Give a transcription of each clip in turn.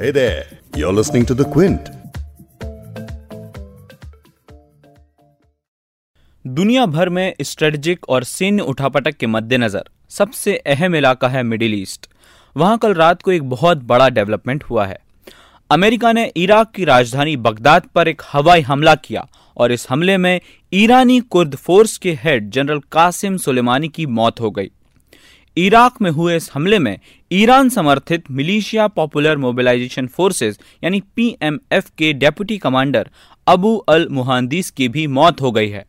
Hey there, you're listening to The Quint. दुनिया भर में स्ट्रेटजिक और सैन्य उठापटक के मद्देनजर सबसे अहम इलाका है मिडिल ईस्ट। वहाँ कल रात को एक बहुत बड़ा डेवलपमेंट हुआ है। अमेरिका ने इराक की राजधानी बगदाद पर एक हवाई हमला किया और इस हमले में ईरानी कुर्द फोर्स के हेड जनरल कासिम सुलेमानी की मौत हो गई। इराक में हुए इस हमले में ईरान समर्थित मिलीशिया पॉपुलर मोबिलाइजेशन फोर्सेस, यानी पीएमएफ के deputy commander Abu al Muhandis की भी मौत हो गई है।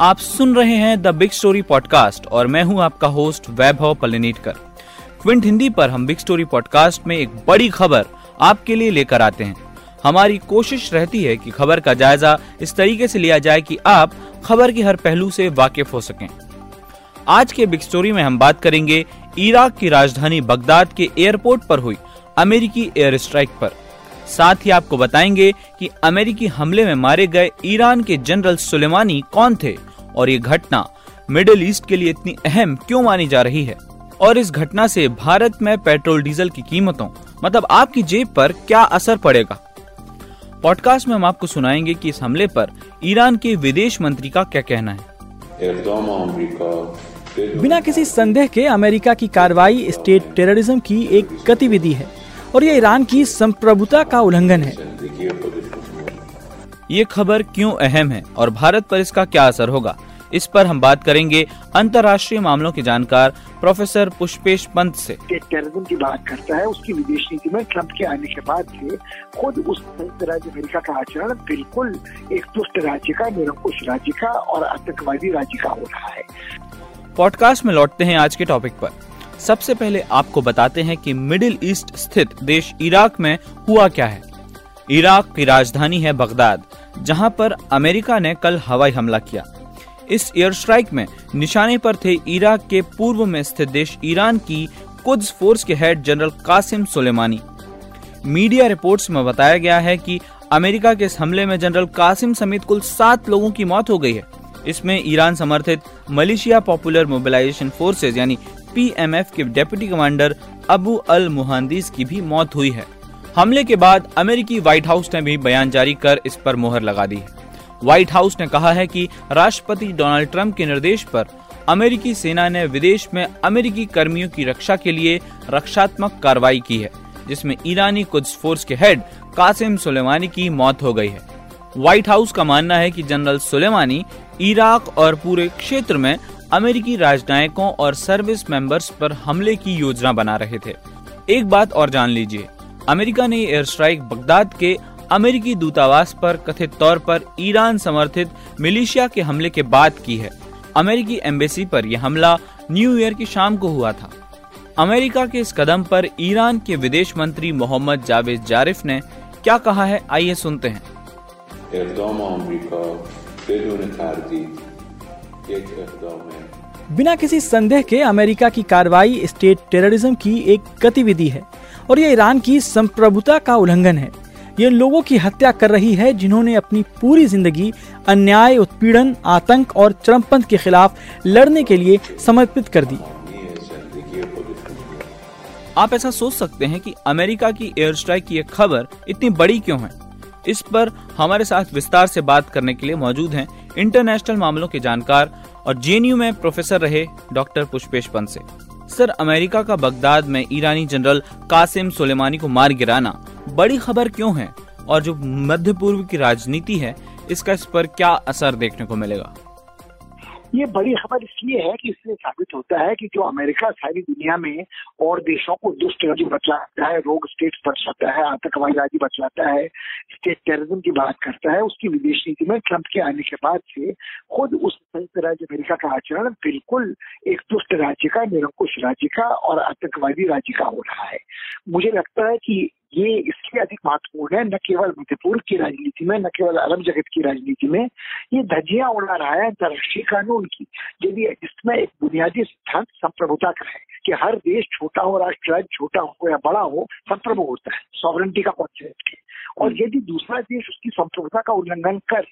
आप सुन रहे हैं द बिग स्टोरी पॉडकास्ट और मैं हूँ आपका होस्ट वैभव पलनीटकर क्विंट हिंदी पर हम बिग स्टोरी पॉडकास्ट में एक बड़ी खबर आपके लिए लेकर आते हैं। हमारी कोशिश रहती है कि खबर का जायजा इस तरीके से लिया जाए कि आप खबर के हर पहलू से वाकिफ हो सकें। आज के बिग स्टोरी में हम बात करेंगे इराक की राजधानी बगदाद के एयरपोर्ट पर हुई अमेरिकी एयर स्ट्राइक पर। साथ ही आपको बताएँगे कि अमेरिकी हमले में मारे गए ईरान के जनरल सुलेमानी कौन थे और ये घटना मिडिल ईस्ट के लिए इतनी अहम क्यों मानी जा रही है? और इस घटना से भारत में पेट्रोल डीजल की कीमतों मतलब आपकी जेब पर क्या असर पड़ेगा? पॉडकास्ट में हम आपको सुनाएँगे कि इस हमले पर ईरान के विदेश मंत्री का क्या कहना है। बिना किसी संदेह के अमेरिका की कार्रवाई स्टेट टेररिज्म की एक गतिविधि है और ये ईरान की संप्रभुता का उल्लंघन है। ये खबर क्यों अहम है और भारत पर इसका क्या असर होगा? इस पर हम बात करेंगे अंतर्राष्ट्रीय मामलों के जानकार प्रोफेसर पुष्पेश पंत से। टेररिज्म की बात करता है उसकी विदेश नीति में ट्रंप के आने के बाद से खुद उस संयुक्त राज्य अमेरिका का आचरण बिल्कुल एक दुष्ट राज्य का निरंकुश राज्य का और आतंकवादी राज्य का हो रहा है। पॉडकास्ट में लौटते हैं आज के टॉपिक पर। सबसे पहले आपको बताते हैं कि मिडिल ईस्ट स्थित देश इराक में हुआ क्या है। इराक की राजधानी है बगदाद जहाँ पर अमेरिका ने कल हवाई हमला किया। इस एयर स्ट्राइक में निशाने पर थे इराक के पूर्व में स्थित देश ईरान की कुद्स फोर्स के head general Qasem Soleimani. Media reports में बताया गया है कि अमेरिका के इस हमले में जनरल कासिम समेत कुल सात लोगों की मौत हो गई है। इसमें ईरान समर्थित मलेशिया पॉपुलर मोबिलाइजेशन फोर्सेज यानी पीएमएफ के deputy commander Abu al Muhandis की भी मौत हुई है। हमले के बाद अमेरिकी व्हाइट हाउस ने भी बयान जारी कर इस पर मोहर लगा दी है। व्हाइट हाउस ने कहा है कि राष्ट्रपति डोनाल्ड ट्रंप के निर्देश पर अमेरिकी सेना ने विदेश में अमेरिकी कर्मियों की रक्षा के लिए रक्षात्मक कार्रवाई की है, जिसमें ईरानी कुछ फोर्स के हेड कासिम सुलेमानी की मौत हो गई है। व्हाइट हाउस का मानना है कि जनरल सुलेमानी इराक और पूरे क्षेत्र में अमेरिकी राजनयिकों और सर्विस मेंबर्स पर हमले की योजना बना रहे थे। एक बात और जान लीजिए, अमेरिका ने एयर स्ट्राइक बगदाद के अमेरिकी दूतावास पर कथित तौर पर ईरान समर्थित मिलिशिया के हमले के बाद की है। अमेरिकी एम्बेसी पर यह हमला न्यू ईयर की शाम को हुआ था। अमेरिका के इस कदम पर ईरान के विदेश मंत्री मोहम्मद जावेद जारिफ ने क्या कहा है आइए सुनते हैं। बिना किसी संदेह के अमेरिका की कार्रवाई स्टेट टेररिज्म की एक गतिविधि है और ये ईरान की संप्रभुता का उल्लंघन है। ये लोगों की हत्या कर रही है जिन्होंने अपनी पूरी ज़िंदगी अन्याय, उत्पीड़न, आतंक और चरमपंथ के खिलाफ लड़ने के लिए समर्पित कर दी। आप ऐसा सोच सकते हैं कि अमेरिका की एयर स्ट्राइक की एक खबर इतनी बड़ी क्यों है? इस पर हमारे साथ विस्तार से बात करने के लिए मौजूद हैं इंटरनेशनल मामलों के जानकार और जेएनयू में प्रोफेसर रहे डॉक्टर पुष्पेश पंत से। सर, अमेरिका का बगदाद में ईरानी जनरल कासिम सुलेमानी को मार गिराना बड़ी खबर क्यों है और जो मध्य पूर्व की राजनीति है, इसका इस पर क्या असर देखने को मिलेगा? ये बड़ी खबर इसलिए है कि इससे साबित होता है कि जो अमेरिका सारी दुनिया में और देशों को दुष्ट राज्य बतलाता है, रोग स्टेट बतलाता है, आतंकवादी राज्य बतलाता है, स्टेट टेररिज्म की बात करता है, उसकी विदेश नीति में ट्रंप के आने के बाद से खुद उस संयुक्त राज्य अमेरिका का आचरण बिल्कुल एक दुष्ट राज्य का, निरंकुश राज्य का और आतंकवादी राज्य का हो रहा है। मुझे लगता है कि ये इसलिए अधिक महत्वपूर्ण है, न केवल मध्यपुर की राजनीति में, न केवल अरब जगत की राजनीति में, ये धज्जियाँ उड़ा रहा है अंतर्राष्ट्रीय कानून की यदि इसमें एक बुनियादी सिद्धांत संप्रभुता का है। कि हर देश छोटा हो राष्ट्र राज्य छोटा हो या बड़ा हो संप्रभु होता है सॉवरेंटी का कॉन्सेप्ट है। और यदि दूसरा देश उसकी संप्रभुता का उल्लंघन कर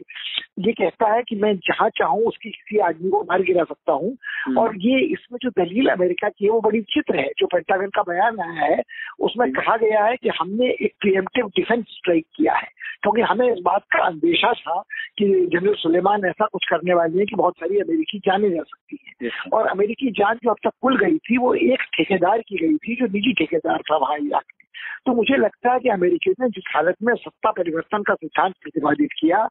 ये कहता है कि मैं जहाँ चाहूँ उसकी किसी आदमी को मार गिरा सकता हूँ। और ये इसमें जो दलील अमेरिका की है वो बड़ी चित्र है। जो पेंटागन का बयान आया है उसमें कहा गया है कि हमने एक प्रिएम्प्टिव डिफेंस स्ट्राइक किया है। क्योंकि हमें इस बात का अंदेशा था कि जनरल सुलेमान ऐसा कुछ करने वाले हैं कि बहुत सारी अमेरिकी जाने जा सकती है। और अमेरिकी जान जो अब तक खुल गई थी वो एक ठेकेदार की गई थी जो निजी ठेकेदार था वहाँ इराक में। तो मुझे लगता है कि अमेरिकी ने जिस हालत में सत्ता परिवर्तन का सिद्धांत प्रतिपादित किया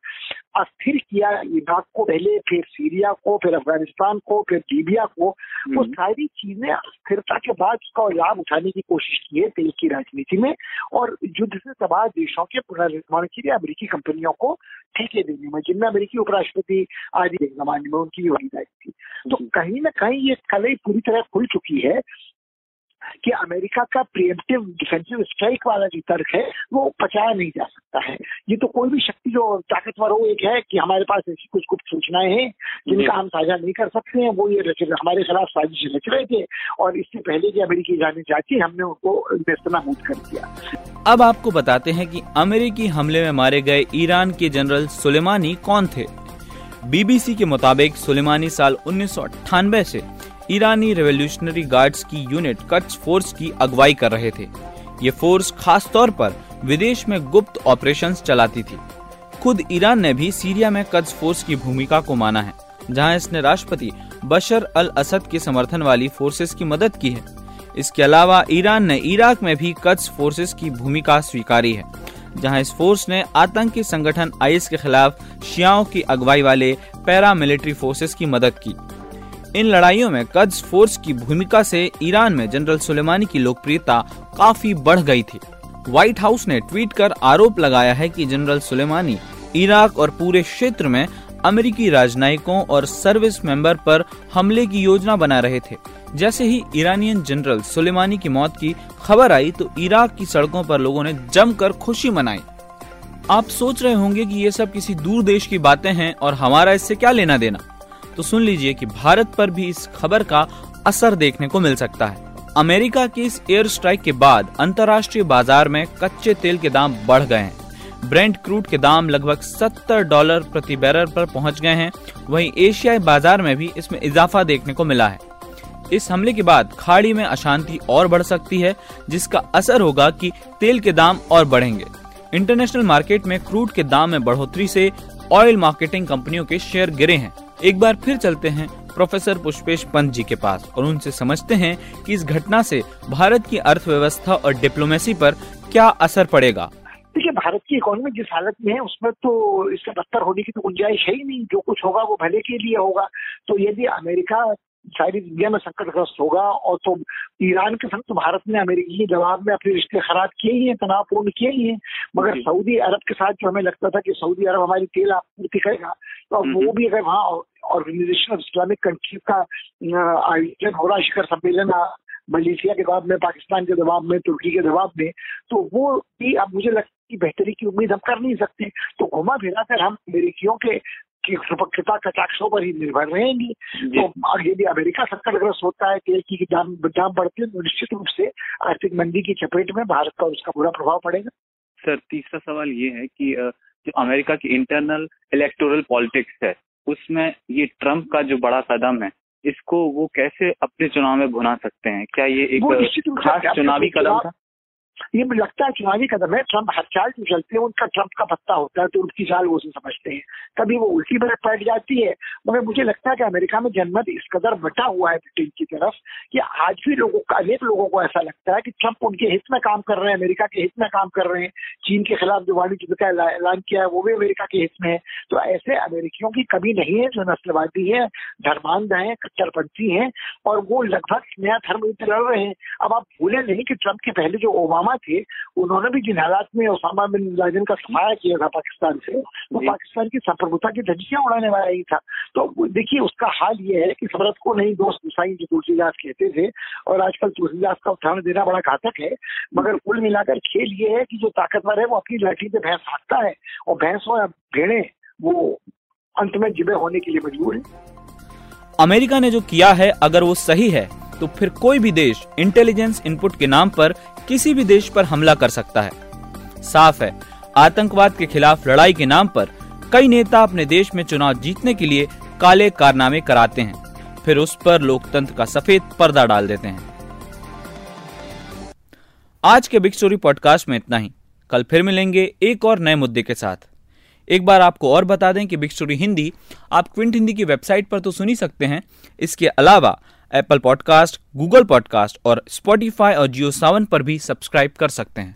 अस्थिर किया इराक को पहले फिर सीरिया को फिर अफ़गानिस्तान को फिर लीबिया को वो हम्म। सारी चीज़ें अस्थिरता के बाद उसका लाभ उठाने की कोशिश की है तेल की राजनीति में। और युद्ध से तबाह देशों के पुनर्निर्माण के लिए अमेरिकी कंपनियों को ठेके देने में जिनमें अमेरिकी उपराष्ट्रपति आदि जमाने में उनकी भागीदारी थी। तो कहीं ना कहीं ये कलई पूरी तरह खुल चुकी है। कि अमेरिका का प्रिएम्प्टिव डिफेंसिव स्ट्राइक वाला जो तर्क है वो पचाया नहीं जा सकता है। ये तो कोई भी शक्ति जो ताकतवर हो एक है कि हमारे पास ऐसी कुछ गुप्त सूचनाएँ हैं जिनका हम साझा नहीं कर सकते हैं वो ये हमारे खिलाफ साजिश रच रहे थे और इससे पहले कि अमेरिकी जाने चाहती हमने उनको नेस्तनाबूद कर दिया। अब आपको बताते हैं कि अमेरिकी हमले में मारे गए ईरान के जनरल सुलेमानी कौन थे? बीबीसी के मुताबिक सुलेमानी साल उन्नीस सौ अट्ठानबे से ईरानी रेवोल्यूशनरी गार्ड्स की यूनिट कच्छ फोर्स की अगुवाई कर रहे थे। ये फोर्स खास तौर पर विदेश में गुप्त ऑपरेशंस चलाती थी। खुद ईरान ने भी सीरिया में कच्छ फोर्स की भूमिका को माना है, जहाँ इसने राष्ट्रपति बशर अल असद के समर्थन वाली फोर्सेस की मदद की है। इसके अलावा ईरान ने इराक में भी कच्छ फोर्सेस की भूमिका स्वीकारी है, जहाँ इस फोर्स ने आतंकी संगठन आईएस के खिलाफ शियाओं की अगुवाई वाले पैरा मिलिट्री फोर्सेस की मदद की। इन लड़ाइयों में कद्स फोर्स की भूमिका से ईरान में जनरल सुलेमानी की लोकप्रियता काफ़ी बढ़ गई थी। व्हाइट हाउस ने ट्वीट कर आरोप लगाया है कि जनरल सुलेमानी इराक और पूरे क्षेत्र में अमेरिकी राजनयिकों और सर्विस मेंबर पर हमले की योजना बना रहे थे। जैसे ही ईरानियन जनरल सुलेमानी की मौत की खबर आई तो इराक की सड़कों पर लोगों ने जमकर खुशी मनाई। आप सोच रहे होंगे कि ये सब किसी दूर देश की बातें हैं और हमारा इससे क्या लेना देना? तो सुन लीजिए कि भारत पर भी इस खबर का असर देखने को मिल सकता है। अमेरिका की इस एयर स्ट्राइक के बाद अंतर्राष्ट्रीय बाज़ार में कच्चे तेल के दाम बढ़ गए हैं। ब्रेंट क्रूड के दाम लगभग 70 डॉलर प्रति बैरल पर पहुँच गए हैं। वहीं एशियाई बाज़ार में भी इसमें इजाफा देखने को मिला है। इस हमले के बाद खाड़ी में अशांति और बढ़ सकती है, जिसका असर होगा कि तेल के दाम और बढ़ेंगे। इंटरनेशनल मार्केट में क्रूड के दाम में बढ़ोतरी से ऑयल मार्केटिंग कंपनियों के शेयर गिरे हैं। एक बार फिर चलते हैं प्रोफेसर पुष्पेश पंत जी के पास और उनसे समझते हैं कि इस घटना से भारत की अर्थव्यवस्था और डिप्लोमेसी पर क्या असर पड़ेगा। देखिए भारत की इकोनॉमी जिस हालत में है उसमें तो इससे बदतर होने की तो गुंजाइश है ही नहीं। जो कुछ होगा वो भले के लिए होगा। तो यदि अमेरिका सारी दुनिया में संकटग्रस्त होगा और तो ईरान के संग तो भारत ने अमेरिकी जवाब में अपने रिश्ते खराब किए ही हैं तनावपूर्ण किए ही हैं। मगर सऊदी अरब के साथ जो हमें लगता था कि सऊदी अरब हमारी तेल आपूर्ति करेगा तो अब वो भी अगर वहाँ ऑर्गेनाइजेशन ऑफ़ इस्लामिक कंट्रीज़ का आयोजन हो रहा शिखर सम्मेलन मलेशिया के जवाब में पाकिस्तान के जवाब में तुर्की के जवाब में। तो वो भी अब मुझे लगता है कि बेहतरी की उम्मीद हम कर नहीं सकते। तो घुमा फिरा कर हम अमेरिकियों के की कटाक्षों पर ही निर्भर रहेंगी। तो यदि अमेरिका संकटग्रस्त होता है तेल की दाम दाम बढ़ते हैं तो निश्चित रूप से आर्थिक मंदी की चपेट में भारत का उसका बुरा प्रभाव पड़ेगा। सर तीसरा सवाल ये है कि जो अमेरिका की इंटरनल इलेक्टोरल पॉलिटिक्स है उसमें ये ट्रंप का जो बड़ा कदम है इसको वो कैसे अपने चुनाव में भुना सकते हैं? क्या ये एक खास चुनावी कदम था? ये लगता है चुनावी कदम है। ट्रंप हर चाल जो चलते हैं, उनका ट्रंप का पत्ता होता है तो उनकी चाल वो समझते हैं। कभी वो उल्टी बरक पलट जाती है। मगर मुझे लगता है कि अमेरिका में जनमत इस कदर बटा हुआ है ब्रिटेन की तरफ़ कि आज भी लोगों का, अनेक लोगों को ऐसा लगता है कि ट्रंप उनके हित में काम कर रहे हैं, अमेरिका के हित में काम कर रहे हैं। चीन के खिलाफ जो वाणिज्य का ऐलान किया है, वो भी अमेरिका के हित में है। तो ऐसे अमेरिकियों की कभी नहीं है, जो नस्लवादी है, धर्मांध है, कट्टरपंथी है, और वो लगभग नया धर्म लड़ रहे हैं। अब आप भूले नहीं कि ट्रंप के पहले जो ओबामा थे उन्होंने भी जिन हालात में ओसामा बिन लादेन का सफाया किया था पाकिस्तान से वो तो पाकिस्तान की संप्रभुता की धज्जियाँ उड़ाने वाला ही था। तो देखिए उसका हाल ये है कि समरत को नहीं दोस्त गुसाई जो तुलसीदास कहते थे और आजकल तुलसीदास का उदाहरण देना बड़ा घातक है मगर कुल मिलाकर खेल ये है कि जो ताकतवर है वो अपनी लाठी पे भैंस हाकता है और भैंस हो या भेड़े वो अंत में जिबे होने के लिए मजबूर है। अमेरिका ने जो किया है अगर वो सही है तो फिर कोई भी देश इंटेलिजेंस इनपुट के नाम पर किसी भी देश पर हमला कर सकता है। साफ़ है, आतंकवाद के खिलाफ लड़ाई के नाम पर कई नेता अपने देश में चुनाव जीतने के लिए काले कारनामे कराते हैं। फिर उस पर लोकतंत्र का सफ़ेद पर्दा डाल देते हैं। आज के बिग स्टोरी पॉडकास्ट में इतना ही। कल फिर मिलेंगे एक और नए मुद्दे के साथ। एक बार आपको और बता दें कि बिग स्टोरी हिंदी आप क्विंट हिंदी की वेबसाइट पर तो सुनी सकते हैं। इसके अलावा एप्पल पॉडकास्ट गूगल पॉडकास्ट और स्पॉटिफाई और जियो सावन पर भी सब्सक्राइब कर सकते हैं।